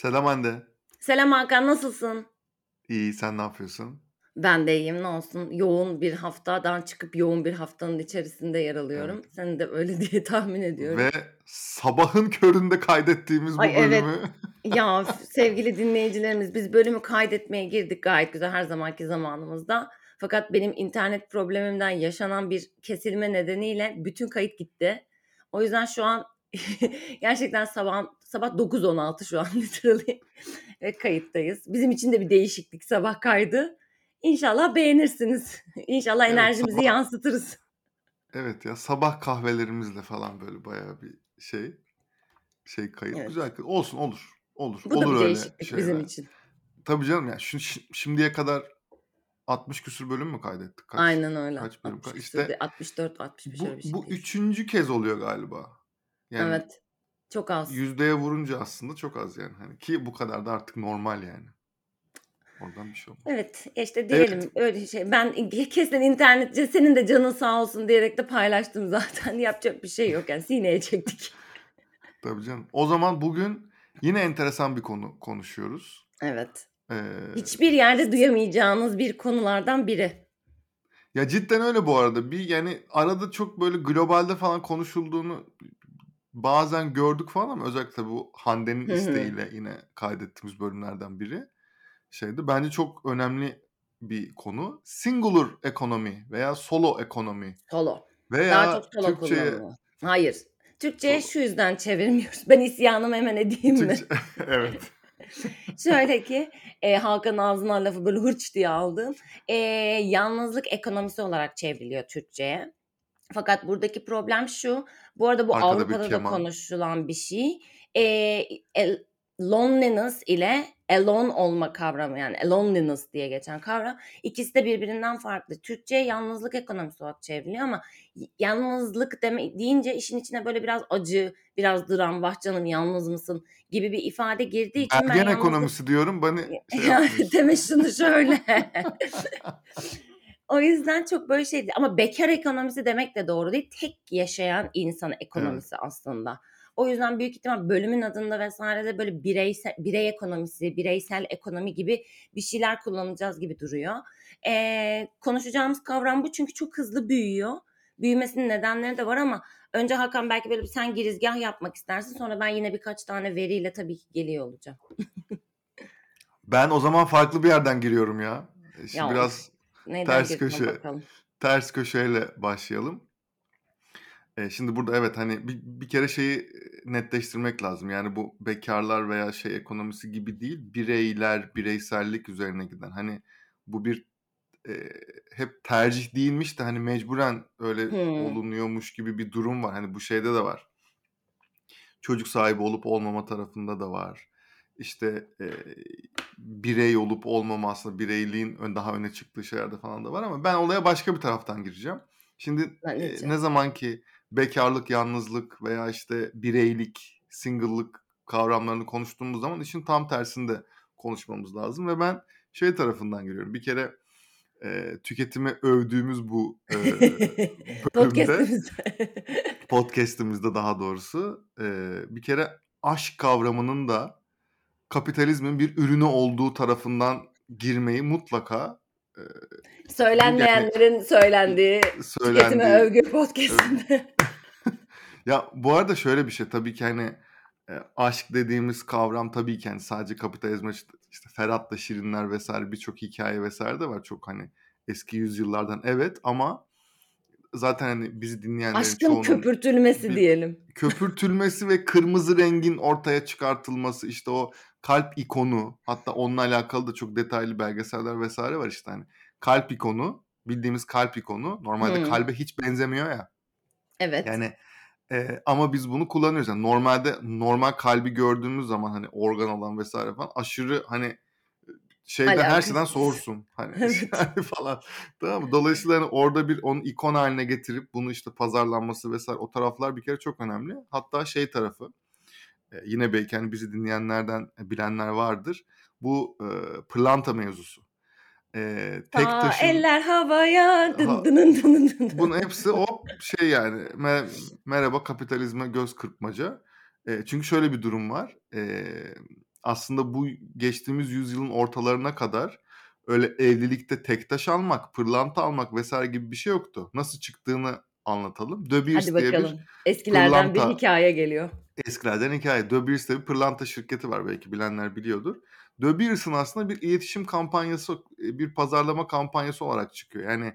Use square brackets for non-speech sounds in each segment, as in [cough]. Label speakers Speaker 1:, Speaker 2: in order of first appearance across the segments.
Speaker 1: Selam Hande.
Speaker 2: Selam Hakan, nasılsın?
Speaker 1: İyi, sen ne yapıyorsun?
Speaker 2: Ben de iyiyim, ne olsun. Yoğun bir haftadan çıkıp yoğun bir haftanın içerisinde yer
Speaker 1: Evet.
Speaker 2: alıyorum. Senin de öyle [laughs] diye tahmin ediyorum.
Speaker 1: Ve sabahın köründe kaydettiğimiz bu
Speaker 2: Ay evet.
Speaker 1: bölümü [laughs]
Speaker 2: Ya f- [laughs] sevgili dinleyicilerimiz biz bölümü kaydetmeye girdik gayet güzel her zamanki zamanımızda. Fakat benim internet problemimden yaşanan bir kesilme nedeniyle bütün kayıt gitti. O yüzden şu an gerçekten sabah sabah 9.16 şu an [laughs] literally ve kayıttayız. Bizim için de bir değişiklik sabah kaydı. İnşallah beğenirsiniz. [laughs] İnşallah
Speaker 1: evet
Speaker 2: enerjimizi
Speaker 1: sabah
Speaker 2: yansıtırız.
Speaker 1: evet ya sabah kahvelerimizle falan böyle bayağı bir şey şey kayıt
Speaker 2: Evet.
Speaker 1: güzel olsun olur olur
Speaker 2: Bu da
Speaker 1: olur
Speaker 2: bir
Speaker 1: öyle
Speaker 2: değişiklik bizim
Speaker 1: şeyler.
Speaker 2: için.
Speaker 1: Tabii canım ya şi- şimdiye kadar 60 küsür bölüm mü kaydettik? Kaç
Speaker 2: Aynen öyle.
Speaker 1: kaç bölüm?
Speaker 2: 60
Speaker 1: ka-
Speaker 2: küsur,
Speaker 1: İşte
Speaker 2: 64, 65
Speaker 1: bu
Speaker 2: öyle bir şey
Speaker 1: bu
Speaker 2: değil.
Speaker 1: üçüncü kez oluyor galiba. Yani
Speaker 2: Evet. Çok az.
Speaker 1: yüzdeye vurunca aslında çok az yani. Hani ki bu kadar da artık normal yani. Oradan bir şey olmaz.
Speaker 2: Evet işte
Speaker 1: Evet.
Speaker 2: diyelim öyle şey. Ben [laughs] kesin internetçi senin de canın sağ olsun diyerek de paylaştım zaten. [laughs] Yapacak bir şey yok yani sineye çektik. [laughs]
Speaker 1: Tabii canım. O zaman bugün yine enteresan bir konu konuşuyoruz.
Speaker 2: Evet.
Speaker 1: Ee,
Speaker 2: Hiçbir yerde duyamayacağınız bir konulardan biri.
Speaker 1: ya cidden öyle bu arada. Bir yani arada çok böyle globalde falan konuşulduğunu bazen gördük falan ama özellikle bu Hande'nin isteğiyle yine kaydettiğimiz bölümlerden biri şeydi. Bence çok önemli bir konu. Singular ekonomi veya solo ekonomi
Speaker 2: Solo. Daha
Speaker 1: veya
Speaker 2: çok solo
Speaker 1: Türkçe'ye
Speaker 2: kullanılıyor. Hayır. Türkçe'ye
Speaker 1: solo
Speaker 2: şu yüzden çevirmiyoruz. Ben isyanımı hemen edeyim mi?
Speaker 1: Türkçe [laughs] evet. [laughs]
Speaker 2: Şöyle ki e, Hakan ağzından lafı böyle hırç diye aldım. E, yalnızlık ekonomisi olarak çevriliyor Türkçe'ye. Fakat buradaki problem şu. Bu arada bu
Speaker 1: Arkada bir
Speaker 2: Avrupa'da da
Speaker 1: keman.
Speaker 2: konuşulan bir şey. E, el- loneliness ile alone olma kavramı yani loneliness diye geçen kavram ikisi de birbirinden farklı. Türkçe yalnızlık ekonomisi olarak çevriliyor ama yalnızlık deme, deyince işin içine böyle biraz acı, biraz dram, vah canım yalnız mısın gibi bir ifade girdiği için ben
Speaker 1: Ergen
Speaker 2: yalnızlık
Speaker 1: ekonomisi diyorum. Beni [laughs] şey
Speaker 2: yani deme şunu şöyle. [laughs] O yüzden çok böyle şey değil. Ama bekar ekonomisi demek de doğru değil. Tek yaşayan insan
Speaker 1: Evet.
Speaker 2: ekonomisi aslında. O yüzden büyük ihtimal bölümün adında vesairede böyle bireysel, birey ekonomisi, bireysel ekonomi gibi bir şeyler kullanacağız gibi duruyor. Ee, konuşacağımız kavram bu çünkü çok hızlı büyüyor. Büyümesinin nedenleri de var ama önce Hakan belki böyle bir sen girizgah yapmak istersin. Sonra ben yine birkaç tane veriyle tabii ki geliyor olacağım. [laughs]
Speaker 1: Ben o zaman farklı bir yerden giriyorum ya. E, Şimdi
Speaker 2: Ya
Speaker 1: biraz
Speaker 2: neyden
Speaker 1: ters köşe
Speaker 2: bakalım.
Speaker 1: ters köşeyle başlayalım. E, şimdi burada evet hani bir, bir kere şeyi netleştirmek lazım. Yani bu bekarlar veya şey ekonomisi gibi değil, bireyler, bireysellik üzerine giden. Hani bu bir e, hep tercih değilmiş de hani mecburen öyle
Speaker 2: Hmm.
Speaker 1: olunuyormuş gibi bir durum var. Hani bu şeyde de var. Çocuk sahibi olup olmama tarafında da var. İşte e, birey olup olmama aslında bireyliğin daha öne çıktığı şeylerde falan da var ama ben olaya başka bir taraftan gireceğim. Şimdi e, ne zaman ki bekarlık, yalnızlık veya işte bireylik, single'lık kavramlarını konuştuğumuz zaman işin tam tersinde konuşmamız lazım ve ben şey tarafından giriyorum. Bir kere e, tüketimi övdüğümüz bu e, [laughs] bölümde
Speaker 2: Podcast'imizde.
Speaker 1: podcast'imizde daha doğrusu e, bir kere aşk kavramının da kapitalizmin bir ürünü olduğu tarafından girmeyi mutlaka e, bu yani
Speaker 2: Söylenmeyenlerin söylendiği tüketime
Speaker 1: söylendiği
Speaker 2: övgü podcast'inde. [laughs]
Speaker 1: Ya bu arada şöyle bir şey tabii ki hani e, aşk dediğimiz kavram tabii ki hani sadece kapitalizme işte, işte Ferhat'la Şirinler vesaire birçok hikaye vesaire de var çok hani eski yüzyıllardan evet ama zaten hani bizi dinleyenlerin
Speaker 2: Aşkın
Speaker 1: çoğunun
Speaker 2: köpürtülmesi
Speaker 1: bir
Speaker 2: diyelim. [laughs]
Speaker 1: köpürtülmesi ve kırmızı rengin ortaya çıkartılması işte o kalp ikonu hatta onunla alakalı da çok detaylı belgeseller vesaire var işte hani kalp ikonu bildiğimiz kalp ikonu normalde
Speaker 2: Hmm.
Speaker 1: kalbe hiç benzemiyor ya
Speaker 2: Evet.
Speaker 1: yani e, ama biz bunu kullanıyoruz yani normalde normal kalbi gördüğümüz zaman hani organ olan vesaire falan aşırı hani şeyden her şeyden soğursun hani [laughs]
Speaker 2: Evet. [laughs]
Speaker 1: yani falan tamam mı? Dolayısıyla hani orada bir onun ikon haline getirip bunu işte pazarlanması vesaire o taraflar bir kere çok önemli. Hatta şey tarafı e, yine belki hani bizi dinleyenlerden bilenler vardır. Bu e, pırlanta mevzusu. E, tek
Speaker 2: Ta
Speaker 1: taşın
Speaker 2: eller havaya dın
Speaker 1: ha,
Speaker 2: dının dının dının.
Speaker 1: bunun hepsi o şey yani me- merhaba kapitalizme göz kırpmaca. E, çünkü şöyle bir durum var. E, aslında bu geçtiğimiz yüzyılın ortalarına kadar öyle evlilikte tektaş almak, pırlanta almak vesaire gibi bir şey yoktu. Nasıl çıktığını anlatalım. De Beers
Speaker 2: Hadi
Speaker 1: diye
Speaker 2: bakalım.
Speaker 1: bir
Speaker 2: Eskilerden bir
Speaker 1: pırlanta
Speaker 2: hikaye geliyor.
Speaker 1: eskilerden hikaye. De Beers diye bir pırlanta şirketi var belki bilenler biliyordur. De Beers'ın aslında bir iletişim kampanyası, bir pazarlama kampanyası olarak çıkıyor. Yani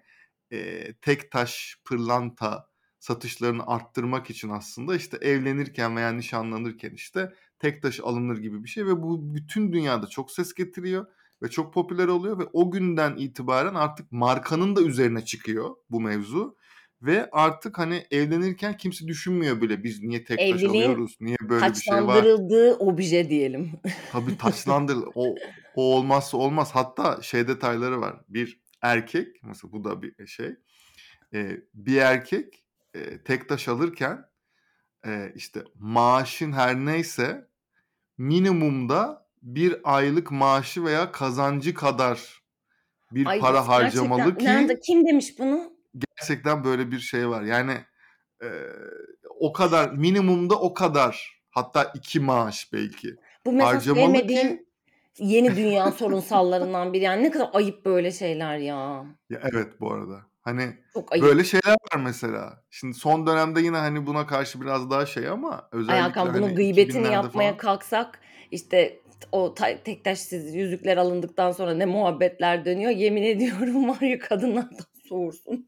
Speaker 1: e, tek taş, pırlanta satışlarını arttırmak için aslında işte evlenirken veya nişanlanırken işte tek taş alınır gibi bir şey ve bu bütün dünyada çok ses getiriyor ve çok popüler oluyor ve o günden itibaren artık markanın da üzerine çıkıyor bu mevzu ve artık hani evlenirken kimse düşünmüyor bile biz niye tek taş
Speaker 2: Evliliğin
Speaker 1: alıyoruz, niye böyle bir şey var.
Speaker 2: taçlandırıldığı obje diyelim. [laughs]
Speaker 1: Tabii taçlandır. O, o olmazsa olmaz. Hatta şey detayları var. Bir erkek, mesela bu da bir şey. e, bir erkek e, tek taş alırken e, işte maaşın her neyse minimumda bir aylık maaşı veya kazancı kadar bir
Speaker 2: Ay
Speaker 1: para harcamalı
Speaker 2: nerede
Speaker 1: ki
Speaker 2: kim demiş bunu?
Speaker 1: gerçekten böyle bir şey var. Yani e, o kadar minimumda o kadar hatta iki maaş belki
Speaker 2: Bu mesela sevmediğim
Speaker 1: ki
Speaker 2: yeni dünya [laughs] sorunsallarından biri. Yani ne kadar ayıp böyle şeyler ya.
Speaker 1: ya evet bu arada. Hani
Speaker 2: Çok ayıp.
Speaker 1: böyle şeyler var mesela. Şimdi son dönemde yine hani buna karşı biraz daha şey ama özellikle
Speaker 2: bunun
Speaker 1: hani
Speaker 2: gıybetini
Speaker 1: 2000'lerde
Speaker 2: yapmaya
Speaker 1: falan
Speaker 2: kalksak işte o ta- tektaşsız yüzükler alındıktan sonra ne muhabbetler dönüyor. Yemin ediyorum [laughs] var ya kadınlardan soğursun.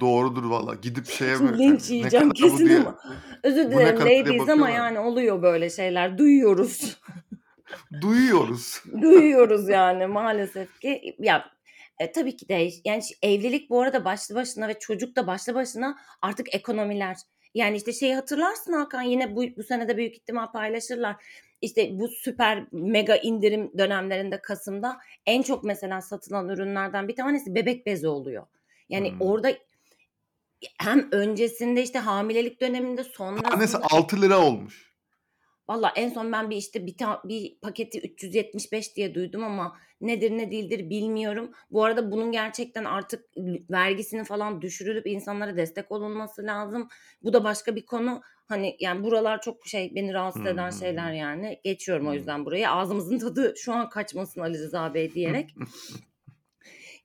Speaker 1: doğrudur valla. Gidip [laughs] şeye
Speaker 2: Şimdi
Speaker 1: böyle
Speaker 2: linç
Speaker 1: hani ne
Speaker 2: yiyeceğim kesin
Speaker 1: diye
Speaker 2: ama özür dilerim ladies ama yani oluyor böyle şeyler. Duyuyoruz. [laughs]
Speaker 1: Duyuyoruz.
Speaker 2: Duyuyoruz yani maalesef ki. Ya e, tabii ki de yani evlilik bu arada başlı başına ve çocuk da başlı başına artık ekonomiler. Yani işte şeyi hatırlarsın Hakan yine bu, bu sene de büyük ihtimal paylaşırlar. İşte bu süper mega indirim dönemlerinde Kasım'da en çok mesela satılan ürünlerden bir tanesi bebek bezi oluyor. Yani
Speaker 1: Hmm.
Speaker 2: orada hem öncesinde işte hamilelik döneminde
Speaker 1: Tanesi
Speaker 2: sonrasında
Speaker 1: 6 lira olmuş.
Speaker 2: Valla en son ben bir işte bir, ta- bir paketi 375 diye duydum ama nedir ne değildir bilmiyorum. Bu arada bunun gerçekten artık vergisinin falan düşürülüp insanlara destek olunması lazım. Bu da başka bir konu. Hani yani buralar çok şey beni rahatsız eden
Speaker 1: hı
Speaker 2: şeyler yani. Geçiyorum o
Speaker 1: Hı.
Speaker 2: yüzden buraya. Ağzımızın tadı şu an kaçmasın Ali Rıza Bey diyerek.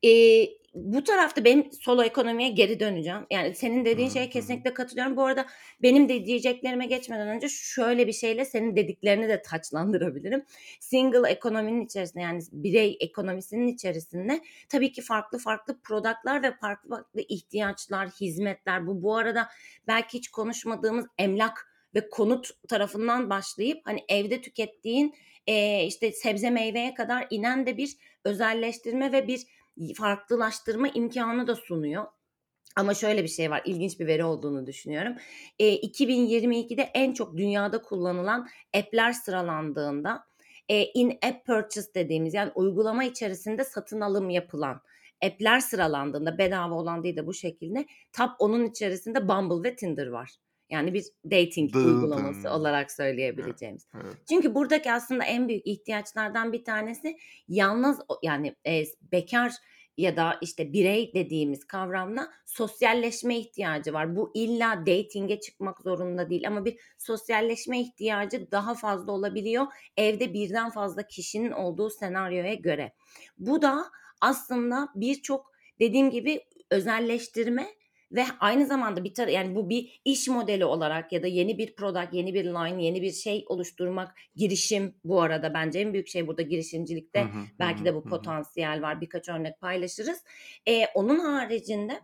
Speaker 2: Ee, [laughs] bu tarafta benim solo ekonomiye geri döneceğim. Yani senin dediğin şeye kesinlikle katılıyorum. Bu arada benim de diyeceklerime geçmeden önce şöyle bir şeyle senin dediklerini de taçlandırabilirim. Single ekonominin içerisinde yani birey ekonomisinin içerisinde tabii ki farklı farklı productlar ve farklı farklı ihtiyaçlar, hizmetler. Bu bu arada belki hiç konuşmadığımız emlak ve konut tarafından başlayıp hani evde tükettiğin e, işte sebze meyveye kadar inen de bir özelleştirme ve bir farklılaştırma imkanı da sunuyor. Ama şöyle bir şey var, ilginç bir veri olduğunu düşünüyorum. E, 2022'de en çok dünyada kullanılan app'ler sıralandığında e, in-app purchase dediğimiz yani uygulama içerisinde satın alım yapılan app'ler sıralandığında bedava olan değil de bu şekilde top 10'un içerisinde Bumble ve Tinder var. Yani bir dating uygulaması
Speaker 1: Dıdın.
Speaker 2: olarak
Speaker 1: Evet,
Speaker 2: söyleyebileceğimiz.
Speaker 1: evet.
Speaker 2: Çünkü buradaki aslında en büyük ihtiyaçlardan bir tanesi yalnız yani e, bekar ya da işte birey dediğimiz kavramla sosyalleşme ihtiyacı var. Bu illa dating'e çıkmak zorunda değil ama bir sosyalleşme ihtiyacı daha fazla olabiliyor evde birden fazla kişinin olduğu senaryoya göre. Bu da aslında birçok dediğim gibi özelleştirme ve aynı zamanda bir tar- yani bu bir iş modeli olarak ya da yeni bir product, yeni bir line, yeni bir şey oluşturmak, girişim bu arada bence en büyük şey burada girişimcilikte
Speaker 1: hı hı
Speaker 2: belki
Speaker 1: hı
Speaker 2: de bu
Speaker 1: hı.
Speaker 2: potansiyel var. Birkaç örnek paylaşırız. Ee, onun haricinde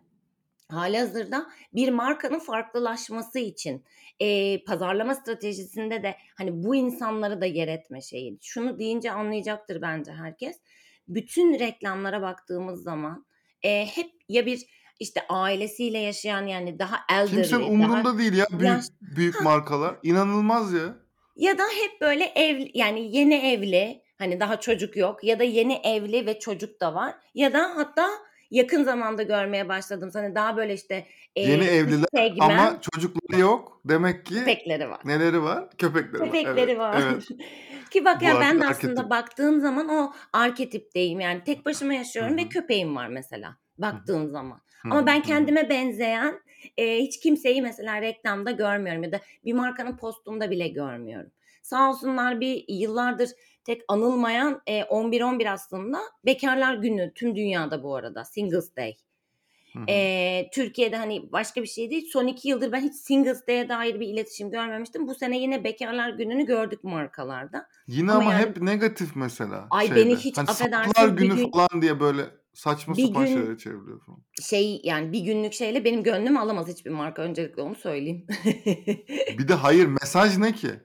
Speaker 2: halihazırda bir markanın farklılaşması için e, pazarlama stratejisinde de hani bu insanları da yer etme şeyi. Şunu deyince anlayacaktır bence herkes. Bütün reklamlara baktığımız zaman e, hep ya bir işte ailesiyle yaşayan yani daha
Speaker 1: Kimsenin
Speaker 2: elderly, daha
Speaker 1: umurunda değil ya büyük
Speaker 2: yaş
Speaker 1: büyük markalar. İnanılmaz ya.
Speaker 2: ya da hep böyle ev yani yeni evli hani daha çocuk yok ya da yeni evli ve çocuk da var ya da hatta yakın zamanda görmeye başladım. Hani daha böyle işte
Speaker 1: Yeni
Speaker 2: e,
Speaker 1: evliler
Speaker 2: segment
Speaker 1: ama çocukları yok. Demek ki
Speaker 2: köpekleri var.
Speaker 1: neleri var? Köpekleri var.
Speaker 2: Köpekleri var.
Speaker 1: Evet. [laughs]
Speaker 2: Ki bak
Speaker 1: Bu
Speaker 2: yani ben de
Speaker 1: arketip.
Speaker 2: aslında baktığın zaman o arketipteyim. Yani tek başıma yaşıyorum ve
Speaker 1: hı.
Speaker 2: köpeğim var mesela. Baktığın zaman. Ama ben kendime benzeyen e, hiç kimseyi mesela reklamda görmüyorum ya da bir markanın postunda bile görmüyorum. sağ olsunlar bir yıllardır tek anılmayan e, 11-11 aslında bekarlar günü tüm dünyada bu arada Singles Day. E, Türkiye'de hani başka bir şey değil. Son iki yıldır ben hiç Singles Day'e dair bir iletişim görmemiştim. Bu sene yine bekarlar gününü gördük markalarda.
Speaker 1: Yine
Speaker 2: Ama
Speaker 1: ama
Speaker 2: yani
Speaker 1: hep negatif mesela
Speaker 2: ay
Speaker 1: şeyde.
Speaker 2: beni hiç
Speaker 1: Hani
Speaker 2: bir
Speaker 1: Günü
Speaker 2: gün
Speaker 1: falan diye böyle saçma
Speaker 2: bir
Speaker 1: sapan şeylere
Speaker 2: gün
Speaker 1: çevriliyor falan.
Speaker 2: şey yani bir günlük şeyle benim gönlümü alamaz hiçbir marka öncelikle onu söyleyeyim. [laughs]
Speaker 1: Bir de hayır mesaj ne ki? Ya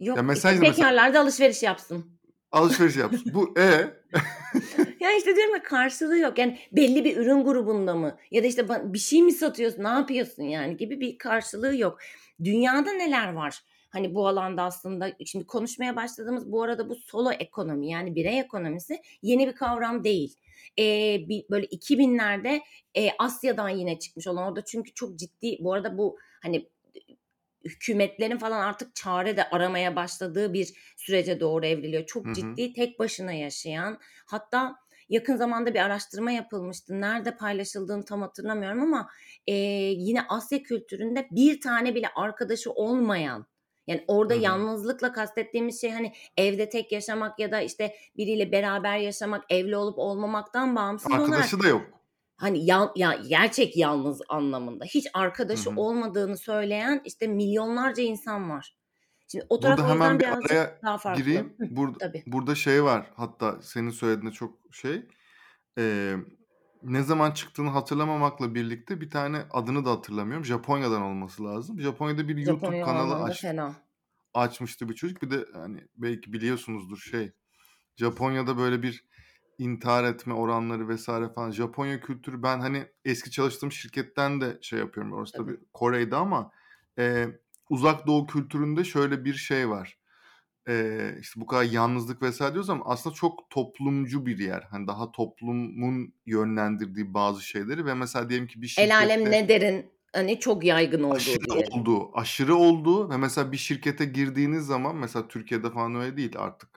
Speaker 2: Yok
Speaker 1: mesaj
Speaker 2: işte bekarlar da alışveriş yapsın.
Speaker 1: Alışveriş yapsın. Bu e [laughs]
Speaker 2: Ya işte diyorum ya karşılığı yok. Yani belli bir ürün grubunda mı? Ya da işte bir şey mi satıyorsun? Ne yapıyorsun yani gibi bir karşılığı yok. Dünyada neler var? Hani bu alanda aslında şimdi konuşmaya başladığımız bu arada bu solo ekonomi yani birey ekonomisi yeni bir kavram değil. Ee, bir, böyle 2000'lerde e, Asya'dan yine çıkmış olan orada çünkü çok ciddi bu arada bu hani hükümetlerin falan artık çare de aramaya başladığı bir sürece doğru evriliyor. Çok
Speaker 1: Hı hı.
Speaker 2: ciddi tek başına yaşayan hatta yakın zamanda bir araştırma yapılmıştı. Nerede paylaşıldığını tam hatırlamıyorum ama e, yine Asya kültüründe bir tane bile arkadaşı olmayan yani orada
Speaker 1: Hı hı.
Speaker 2: yalnızlıkla kastettiğimiz şey hani evde tek yaşamak ya da işte biriyle beraber yaşamak, evli olup olmamaktan bağımsız olarak
Speaker 1: Arkadaşı da yok.
Speaker 2: hani ya, ya gerçek yalnız anlamında hiç arkadaşı
Speaker 1: hı.
Speaker 2: olmadığını söyleyen işte milyonlarca insan var. Şimdi o
Speaker 1: Burada
Speaker 2: taraf
Speaker 1: hemen bir
Speaker 2: birazcık
Speaker 1: araya
Speaker 2: daha farklı.
Speaker 1: gireyim.
Speaker 2: Hı,
Speaker 1: Burada
Speaker 2: tabii.
Speaker 1: burada şey var. Hatta senin söylediğinde çok şey. Ee, ne zaman çıktığını hatırlamamakla birlikte bir tane adını da hatırlamıyorum. Japonya'dan olması lazım. Japonya'da bir YouTube
Speaker 2: Japonya
Speaker 1: kanalı aç,
Speaker 2: fena.
Speaker 1: açmıştı bir çocuk. Bir de hani belki biliyorsunuzdur şey. Japonya'da böyle bir intihar etme oranları vesaire falan. Japonya kültürü ben hani eski çalıştığım şirketten de şey yapıyorum. Orası
Speaker 2: Tabii.
Speaker 1: tabii Kore'ydi ama e, uzak doğu kültüründe şöyle bir şey var. E, işte bu kadar yalnızlık vesaire diyoruz ama aslında çok toplumcu bir yer. Hani daha toplumun yönlendirdiği bazı şeyleri ve mesela diyelim ki bir
Speaker 2: El alem
Speaker 1: şirkette
Speaker 2: ne derin hani çok yaygın olduğu
Speaker 1: aşırı
Speaker 2: diyelim.
Speaker 1: olduğu, aşırı olduğu ve mesela bir şirkete girdiğiniz zaman mesela Türkiye'de falan öyle değil artık.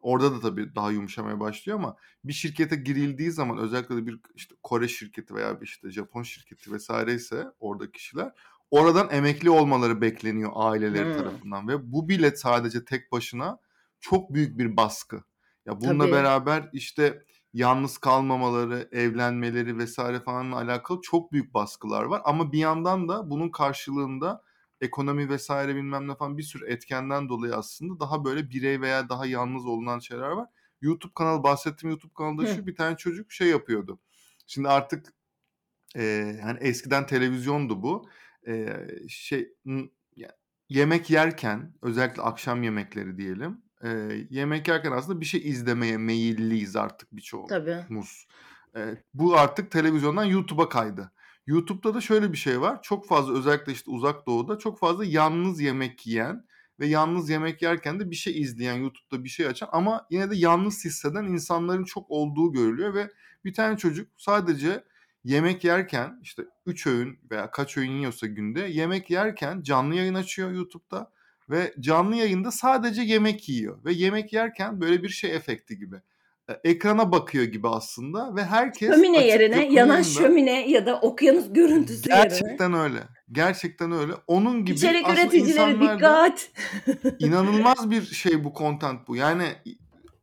Speaker 1: Orada da tabii daha yumuşamaya başlıyor ama bir şirkete girildiği zaman özellikle de bir işte Kore şirketi veya bir işte Japon şirketi vesaire ise orada kişiler oradan emekli olmaları bekleniyor aileleri
Speaker 2: Hmm,
Speaker 1: tarafından ve bu bile sadece tek başına çok büyük bir baskı. Ya bununla
Speaker 2: tabii.
Speaker 1: beraber işte yalnız kalmamaları, evlenmeleri vesaire falanla alakalı çok büyük baskılar var. Ama bir yandan da bunun karşılığında ekonomi vesaire bilmem ne falan bir sürü etkenden dolayı aslında daha böyle birey veya daha yalnız olunan şeyler var. YouTube kanalı bahsettiğim YouTube kanalda
Speaker 2: Hı.
Speaker 1: şu bir tane çocuk şey yapıyordu. Şimdi artık e, hani eskiden televizyondu bu. E, şey yemek yerken özellikle akşam yemekleri diyelim. e, yemek yerken aslında bir şey izlemeye meyilliyiz artık birçoğumuz. E, bu artık televizyondan YouTube'a kaydı. YouTube'da da şöyle bir şey var. Çok fazla özellikle işte uzak doğuda çok fazla yalnız yemek yiyen ve yalnız yemek yerken de bir şey izleyen YouTube'da bir şey açan ama yine de yalnız hisseden insanların çok olduğu görülüyor ve bir tane çocuk sadece yemek yerken işte 3 öğün veya kaç öğün yiyorsa günde yemek yerken canlı yayın açıyor YouTube'da ve canlı yayında sadece yemek yiyor ve yemek yerken böyle bir şey efekti gibi. E, Ekrana bakıyor gibi aslında ve herkes
Speaker 2: Şömine yerine yanan şömine ya da okyanus görüntüsü yerine
Speaker 1: gerçekten öyle. Gerçekten öyle. Onun gibi
Speaker 2: içerik üreticileri dikkat.
Speaker 1: inanılmaz bir [laughs] şey bu content bu. Yani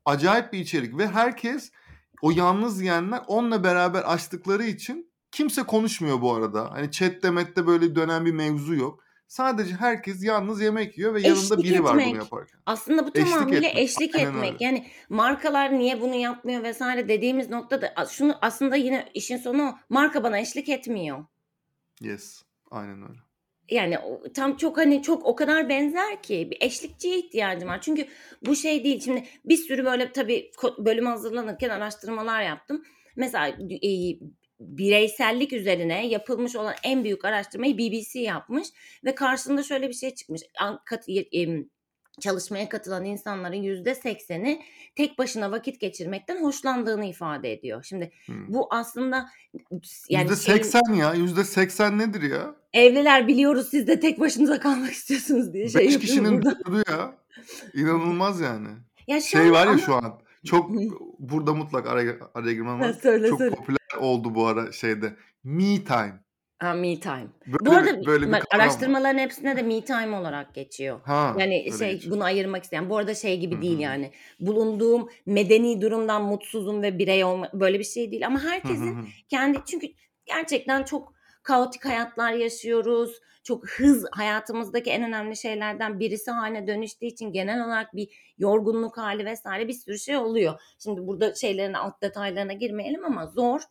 Speaker 1: acayip bir içerik ve herkes o yalnız yiyenler onunla beraber açtıkları için kimse konuşmuyor bu arada. Hani chatte mette böyle dönen bir mevzu yok. Sadece herkes yalnız yemek yiyor ve yanında
Speaker 2: Eşlik
Speaker 1: biri var bunu
Speaker 2: etmek.
Speaker 1: yaparken.
Speaker 2: Aslında bu
Speaker 1: Eşlik
Speaker 2: tamamıyla
Speaker 1: etmek.
Speaker 2: eşlik
Speaker 1: Aynen
Speaker 2: etmek.
Speaker 1: öyle.
Speaker 2: Yani markalar niye bunu yapmıyor vesaire dediğimiz noktada şunu aslında yine işin sonu. Marka bana eşlik etmiyor.
Speaker 1: Yes. Aynen öyle.
Speaker 2: Yani tam çok hani çok o kadar benzer ki bir eşlikçiye ihtiyacım var. Çünkü bu şey değil. Şimdi bir sürü böyle tabii bölüm hazırlanırken araştırmalar yaptım. Mesela e, bireysellik üzerine yapılmış olan en büyük araştırmayı BBC yapmış ve karşısında şöyle bir şey çıkmış. Kat- e, çalışmaya katılan insanların yüzde sekseni tek başına vakit geçirmekten hoşlandığını ifade ediyor. Şimdi
Speaker 1: Hmm.
Speaker 2: bu aslında yani
Speaker 1: Yüzde
Speaker 2: şeyin
Speaker 1: seksen ya. Yüzde seksen nedir ya?
Speaker 2: Evliler biliyoruz siz de tek başınıza kalmak istiyorsunuz diye şey
Speaker 1: Beş kişinin dördü ya. İnanılmaz yani.
Speaker 2: Ya
Speaker 1: Şey
Speaker 2: şöyle
Speaker 1: var ya
Speaker 2: ama
Speaker 1: şu an çok burada mutlaka araya, araya girmem
Speaker 2: söyle
Speaker 1: Çok
Speaker 2: söyle.
Speaker 1: popüler oldu bu ara şeyde. Me time.
Speaker 2: Ha, me time. Bu
Speaker 1: Böyle
Speaker 2: arada
Speaker 1: bir böyle bir
Speaker 2: bak
Speaker 1: kavram var.
Speaker 2: araştırmaların hepsinde de me time olarak geçiyor.
Speaker 1: Ha,
Speaker 2: Yani şey
Speaker 1: geçiyor.
Speaker 2: bunu ayırmak isteyen. Bu arada şey gibi
Speaker 1: hı.
Speaker 2: değil yani. Bulunduğum medeni durumdan mutsuzum ve birey olma böyle bir şey değil ama herkesin
Speaker 1: hı.
Speaker 2: kendi çünkü gerçekten çok kaotik hayatlar yaşıyoruz. Çok hız hayatımızdaki en önemli şeylerden birisi haline dönüştüğü için genel olarak bir yorgunluk hali vesaire bir sürü şey oluyor. Şimdi burada şeylerin alt detaylarına girmeyelim ama zor.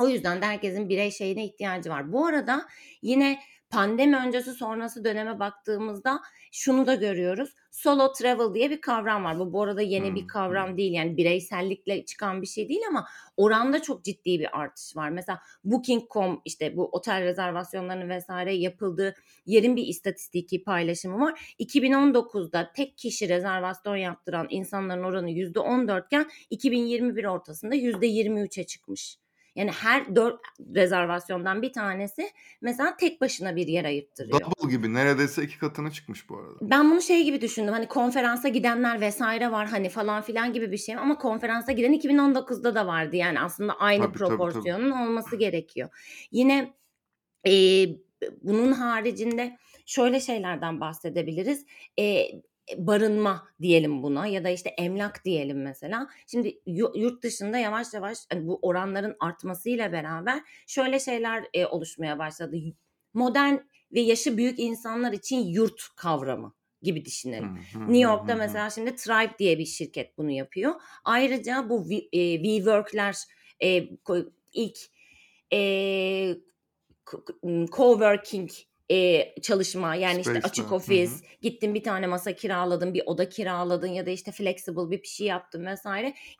Speaker 2: O yüzden de herkesin birey şeyine ihtiyacı var. Bu arada yine pandemi öncesi sonrası döneme baktığımızda şunu da görüyoruz. Solo travel diye bir kavram var. Bu bu arada yeni bir
Speaker 1: Hımm,
Speaker 2: kavram değil. Yani bireysellikle çıkan bir şey değil ama oranda çok ciddi bir artış var. Mesela Booking.com işte bu otel rezervasyonlarının vs. yapıldığı yerin bir istatistiki paylaşımı var. 2019'da tek kişi rezervasyon yaptıran insanların oranı %14 iken 2021 ortasında %23'e çıkmış. Yani her 4 rezervasyondan bir tanesi mesela tek başına bir yer ayırttırıyor.
Speaker 1: Double gibi neredeyse 2 katına çıkmış bu arada.
Speaker 2: Ben bunu şey gibi düşündüm. Hani konferansa gidenler vs. var hani falan filan gibi bir şey ama konferansa giden 2019'da da vardı. Yani aslında aynı
Speaker 1: Tabii, tabii, tabii.
Speaker 2: proporsiyonun olması gerekiyor. Yine eee, bunun haricinde şöyle şeylerden bahsedebiliriz. Eee, barınma diyelim buna ya da işte emlak diyelim mesela. Şimdi yu yurt dışında yavaş yavaş hani bu oranların artmasıyla beraber şöyle şeyler, eee, oluşmaya başladı. Modern ve yaşı büyük insanlar için yurt kavramı gibi düşünelim. New York'ta mesela şimdi Tribe diye bir şirket bunu yapıyor. Ayrıca bu eee, WeWork'ler, ilk, ımm, coworking, eee, çalışma yani işte açık ofis, gittin bir tane masa kiraladın, bir oda kiraladın ya da işte flexible bir şey yaptın vs.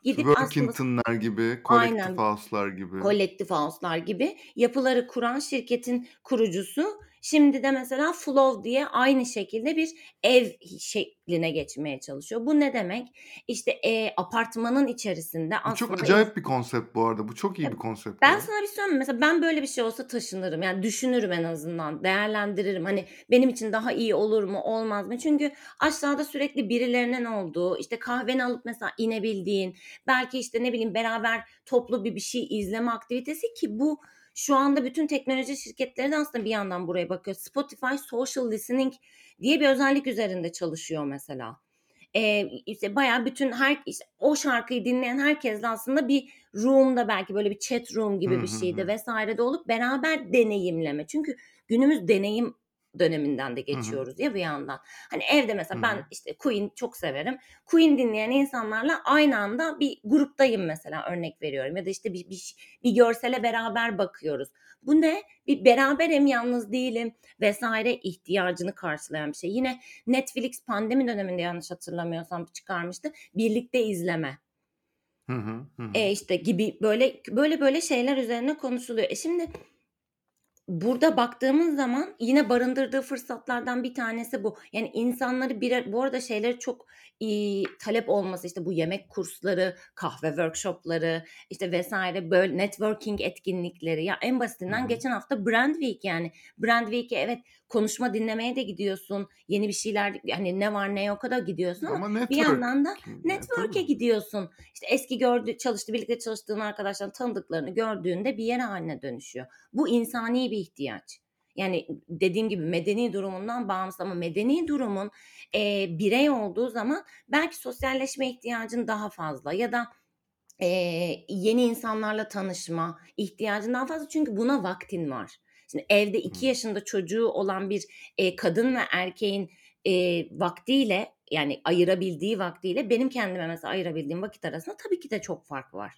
Speaker 2: Gidip aslında
Speaker 1: Workington'lar gibi,
Speaker 2: Aynen.
Speaker 1: Collective House'lar gibi.
Speaker 2: Collective House'lar gibi yapıları kuran şirketin kurucusu şimdi de mesela Flow diye aynı şekilde bir ev şekline geçmeye çalışıyor. Bu ne demek? İşte, eee, apartmanın içerisinde
Speaker 1: Bu çok
Speaker 2: aslında
Speaker 1: acayip bir konsept bu arada. Bu çok iyi bir konsept
Speaker 2: ben
Speaker 1: ya.
Speaker 2: sana bir şey söyleyeyim? Mesela ben böyle bir şey olsa taşınırım. Yani düşünürüm en azından, değerlendiririm. Hani benim için daha iyi olur mu, olmaz mı? Çünkü aşağıda sürekli birilerinin olduğu, işte kahveni alıp mesela inebildiğin, belki işte ne bileyim beraber toplu bir bir şey izleme aktivitesi ki bu şu anda bütün teknoloji şirketleri de aslında bir yandan buraya bakıyor. Spotify Social Listening diye bir özellik üzerinde çalışıyor mesela. Eee, işte bayağı bütün her işte o şarkıyı dinleyen herkesle aslında bir room'da belki böyle bir chat room gibi bir
Speaker 1: hı.
Speaker 2: vs. de olup beraber deneyimleme. Çünkü günümüz deneyim döneminden de geçiyoruz ya bir yandan. Hani evde mesela ben
Speaker 1: hı.
Speaker 2: işte Queen çok severim. Queen dinleyen insanlarla aynı anda bir gruptayım mesela örnek veriyorum ya da işte bir bir bir görsele beraber bakıyoruz. Bu ne? Bir beraberim, yalnız değilim vs. ihtiyacını karşılayan bir şey. Yine Netflix pandemi döneminde yanlış hatırlamıyorsam çıkarmıştı. Birlikte izleme.
Speaker 1: Hı hı, hı.
Speaker 2: Eee, işte gibi böyle böyle böyle şeyler üzerine konuşuluyor. E, şimdi burada baktığımız zaman yine barındırdığı fırsatlardan bir tanesi bu. Yani insanları bir bu arada şeyleri çok, iii, talep olması, işte bu yemek kursları, kahve workshop'ları, işte vs. böyle networking etkinlikleri. Ya en basitinden
Speaker 1: hı.
Speaker 2: geçen hafta Brand Week yani. Brand Week'e evet konuşma dinlemeye de gidiyorsun. Yeni bir şeyler hani ne var ne yoka da gidiyorsun ama
Speaker 1: Ama
Speaker 2: bir
Speaker 1: network.
Speaker 2: yandan da network'e gidiyorsun. İşte eski gördüğü çalıştığı birlikte çalıştığın arkadaşlarını, tanıdıklarını gördüğünde bir yer hâline dönüşüyor. Bu insani bir ihtiyaç. Yani dediğim gibi medeni durumundan bağımsız ama medeni durumun, eee, birey olduğu zaman belki sosyalleşme ihtiyacın daha fazla ya da, eee, yeni insanlarla tanışma ihtiyacın daha fazla çünkü buna vaktin var. Şimdi evde 2
Speaker 1: Hıı.
Speaker 2: yaşında çocuğu olan bir, eee, kadın ve erkeğin, eee, vaktiyle yani ayırabildiği vaktiyle benim kendime mesela ayırabildiğim vakit arasında tabii ki de çok fark var.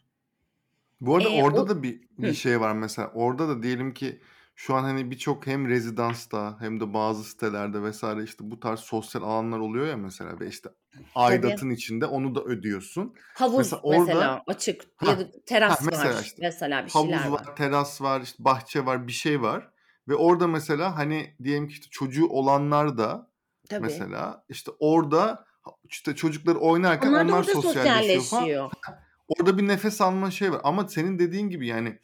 Speaker 1: Bu arada
Speaker 2: Eee,
Speaker 1: orada
Speaker 2: o
Speaker 1: da bir bir şey var mesela. Orada da diyelim ki şu an hani birçok hem rezidansta hem de bazı sitelerde vs. işte bu tarz sosyal alanlar oluyor ya mesela ve işte
Speaker 2: Tabii.
Speaker 1: aidatın içinde onu da ödüyorsun.
Speaker 2: Havuz
Speaker 1: Mesela orada
Speaker 2: mesela açık ya
Speaker 1: Hah,
Speaker 2: da teras
Speaker 1: mesela
Speaker 2: var
Speaker 1: işte
Speaker 2: mesela bir şeyler
Speaker 1: havuz
Speaker 2: var.
Speaker 1: var, teras var, işte bahçe var, bir şey var ve orada mesela hani diyelim ki işte çocuğu olanlar da
Speaker 2: Tabii.
Speaker 1: mesela işte orada ha işte çocukları oynarken
Speaker 2: Onlar
Speaker 1: onlar
Speaker 2: orada
Speaker 1: sosyalleşiyor falan.
Speaker 2: sosyalleşiyor.
Speaker 1: Orada bir nefes alma şeyi var ama senin dediğin gibi yani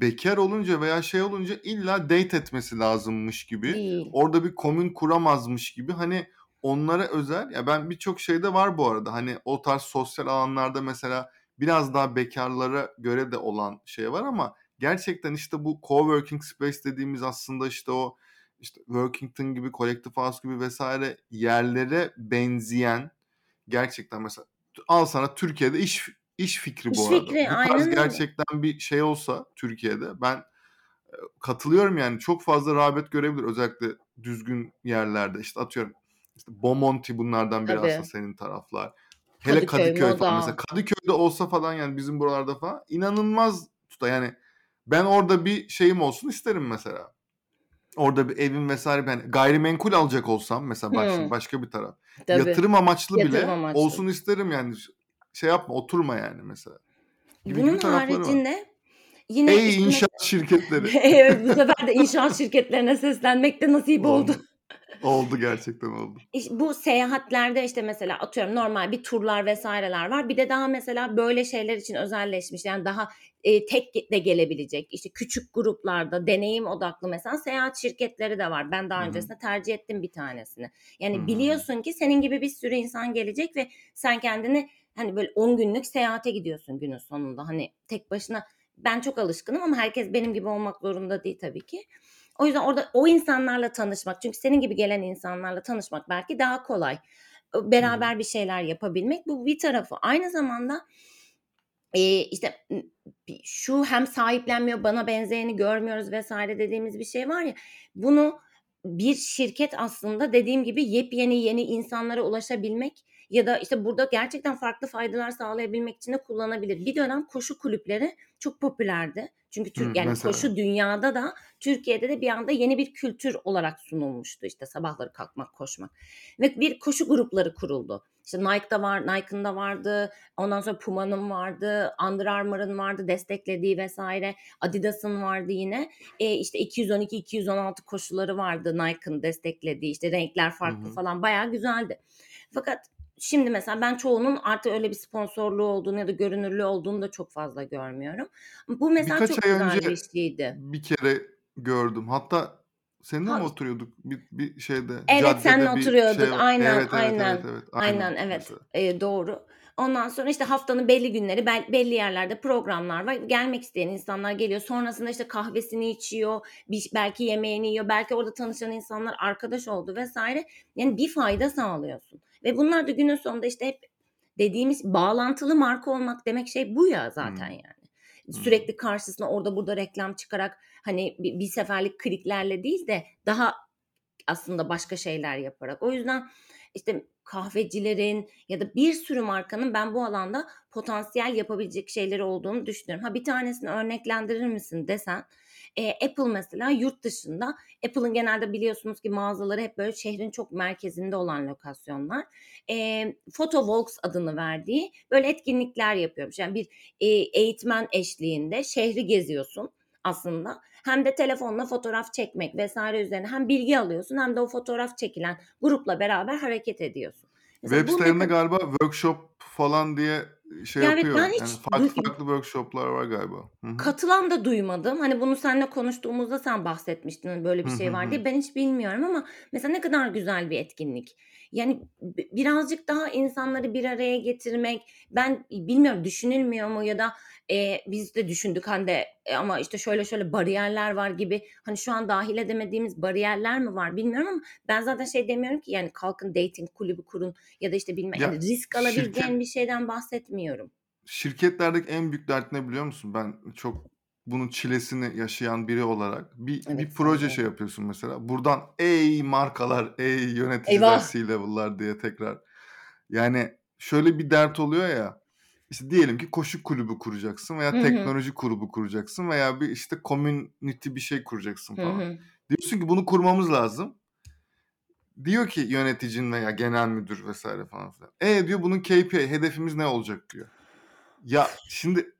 Speaker 1: bekâr olunca veya şey olunca illa date etmesi lazımmış gibi,
Speaker 2: Değil.
Speaker 1: orada bir komün kuramazmış gibi hani onlara özel ya ben birçok şeyde var bu arada. Hani o tarz sosyal alanlarda mesela biraz daha bekârlara göre de olan şey var ama gerçekten işte bu coworking space dediğimiz aslında işte o işte Workington gibi, Collective House gibi vesaire yerlere benzeyen gerçekten mesela al sana Türkiye'de iş iş fikri
Speaker 2: İş
Speaker 1: bu arada.
Speaker 2: fikri,
Speaker 1: Bu
Speaker 2: aynen
Speaker 1: tarz
Speaker 2: öyle.
Speaker 1: gerçekten bir şey olsa Türkiye'de ben e, katılıyorum yani çok fazla rağbet görebilir özellikle düzgün yerlerde işte atıyorum işte Bomonti bunlardan biri
Speaker 2: Tabii.
Speaker 1: aslında senin taraflar. Hele
Speaker 2: Kadıköy,
Speaker 1: Kadıköy falan mesela Kadıköy'de olsa falan yani bizim buralarda falan inanılmaz tuta yani ben orada bir şeyim olsun isterim mesela. Orada bir evim vesaire ben gayrimenkul alacak olsam mesela bak şimdi
Speaker 2: Hımm.
Speaker 1: başka bir taraf.
Speaker 2: Tabii.
Speaker 1: Yatırım amaçlı
Speaker 2: Yatırım
Speaker 1: bile
Speaker 2: amaçlı.
Speaker 1: olsun isterim yani. Şey yapma oturma yani mesela. Gibi gibi
Speaker 2: Bunun
Speaker 1: var.
Speaker 2: haricinde yine
Speaker 1: Ey
Speaker 2: işte
Speaker 1: inşaat [laughs] şirketleri. [laughs]
Speaker 2: Evet, bu sefer de inşaat şirketlerine seslenmek de nasip oldu.
Speaker 1: Oldu. Oldu gerçekten oldu.
Speaker 2: Bu seyahatlerde, işte, mesela atıyorum normal bir turlar vs.ler var. Bir de daha mesela böyle şeyler için özelleşmiş, yani daha, eee, tek de gelebilecek, işte, küçük gruplarda deneyim odaklı mesela seyahat şirketleri de var. Ben daha
Speaker 1: Hı hı.
Speaker 2: öncesinde tercih ettim bir tanesini. Yani
Speaker 1: hı.
Speaker 2: biliyorsun ki senin gibi bir sürü insan gelecek ve sen kendini, hani, böyle 10 günlük seyahate gidiyorsun günün sonunda. Hani, tek başına ben çok alışkınım ama herkes benim gibi olmak zorunda değil tabii ki. O yüzden orada o insanlarla tanışmak çünkü senin gibi gelen insanlarla tanışmak belki daha kolay. Beraber bir şeyler yapabilmek bu bir tarafı. Aynı zamanda, işte, şu hem sahiplenmiyor, bana benzeyeni görmüyoruz vs. dediğimiz bir şey var ya, bunu bir şirket aslında dediğim gibi yepyeni yeni insanlara ulaşabilmek ya da, işte, burada gerçekten farklı faydalar sağlayabilmek için de kullanabilir. Bir dönem koşu kulüpleri çok popülerdi. Çünkü
Speaker 1: Hı,
Speaker 2: Türk yani
Speaker 1: mesela.
Speaker 2: koşu dünyada da Türkiye'de de bir anda yeni bir kültür olarak sunulmuştu. İşte, sabahları kalkmak, koşmak ve bir koşu grupları kuruldu. İşte, Nike'da var Nike'ın da vardı, ondan sonra Puma'nın vardı, Under Armour'ın vardı desteklediği vs. Adidas'ın vardı yine. Eee, işte, 212, 216 koşuları vardı Nike'ın desteklediği. İşte, renkler farklı
Speaker 1: hı.
Speaker 2: falan bayağı güzeldi. Fakat şimdi mesela ben çoğunun artık öyle bir sponsorluğu olduğunu ya da görünürlüğü olduğunu da çok fazla görmüyorum. Bu mesela
Speaker 1: Birkaç
Speaker 2: çok
Speaker 1: ay
Speaker 2: güzel
Speaker 1: önce
Speaker 2: bir şeydi.
Speaker 1: bir kere gördüm. Hatta seninle mi
Speaker 2: Ha
Speaker 1: oturuyorduk bir bir şeyde,
Speaker 2: Evet, seninle
Speaker 1: bir
Speaker 2: oturuyorduk.
Speaker 1: şey.
Speaker 2: Aynen,
Speaker 1: Evet, evet,
Speaker 2: aynen.
Speaker 1: evet, evet.
Speaker 2: Aynen,
Speaker 1: Aynen
Speaker 2: evet.
Speaker 1: mesela.
Speaker 2: Eee, doğru. Ondan sonra, işte, haftanın belli günleri bel belli yerlerde programlar var. Gelmek isteyen insanlar geliyor. Sonrasında, işte, kahvesini içiyor, biş belki yemeğini yiyor, belki orada tanışan insanlar arkadaş oldu vs. Yani bir fayda sağlıyorsun ve bunlar da günün sonunda, işte, hep dediğimiz bağlantılı marka olmak demek şey bu ya zaten
Speaker 1: Hımm.
Speaker 2: yani.
Speaker 1: Hımm.
Speaker 2: Sürekli karşısına orada burada reklam çıkarak, hani, bi bir seferlik kliklerle değil de daha aslında başka şeyler yaparak. O yüzden, işte, kahvecilerin ya da bir sürü markanın ben bu alanda potansiyel yapabilecek şeyleri olduğunu düşünüyorum. Ha, bir tanesini örneklendirir misin desen, eee, Apple mesela yurt dışında Apple'ın genelde biliyorsunuz ki mağazaları hep böyle şehrin çok merkezinde olan lokasyonlar. Eee, Photovlogs adını verdiği böyle etkinlikler yapıyormuş. Yani bir, eee, eğitmen eşliğinde şehri geziyorsun aslında. Hem de telefonla fotoğraf çekmek vs. üzerine hem bilgi alıyorsun hem de o fotoğraf çekilen grupla beraber hareket ediyorsun. Mesela
Speaker 1: Web sitelerinde
Speaker 2: kad
Speaker 1: galiba workshop falan diye şey
Speaker 2: Ya, evet,
Speaker 1: yapıyor.
Speaker 2: ben
Speaker 1: Yani
Speaker 2: hiç
Speaker 1: farklı
Speaker 2: duy
Speaker 1: farklı workshop'lar var galiba. Hı hı.
Speaker 2: Katılan da duymadım. Hani, bunu seninle konuştuğumuzda sen bahsetmiştin, hani, böyle bir şey var diye. Ben hiç bilmiyorum ama mesela ne kadar güzel bir etkinlik. Yani bi birazcık daha insanları bir araya getirmek, ben bilmiyorum düşünülmüyor mu ya da, eee, biz de düşündük Hande, eee, ama, işte, şöyle şöyle bariyerler var gibi, hani, şu an dâhil edemediğimiz bariyerler mi var bilmiyorum ama ben zaten şey demiyorum ki, yani, kalkın dating kulübü kurun ya da, işte, bilmem yani,
Speaker 1: Ya,
Speaker 2: risk alabileceğin
Speaker 1: şirket
Speaker 2: bir şeyden bahsetmiyorum.
Speaker 1: Şirketlerdeki en büyük dert ne biliyor musun? Ben çok bunun çilesini yaşayan biri olarak bir
Speaker 2: Evet,
Speaker 1: bir proje
Speaker 2: de.
Speaker 1: şey yapıyorsun mesela. Buradan ey markalar, ey yöneticiler,
Speaker 2: Eyvah!
Speaker 1: C-level'lar diye tekrar. Yani şöyle bir dert oluyor ya, işte, diyelim ki koşu kulübü kuracaksın veya
Speaker 2: hı.
Speaker 1: teknoloji grubu kuracaksın veya bir, işte, community bir şey kuracaksın falan.
Speaker 2: hı.
Speaker 1: Diyorsun ki bunu kurmamız lazım. Diyor ki yöneticin veya genel müdür vs. falan filan. E, diyor bunun KPI hedefimiz ne olacak diyor. Ya, şimdi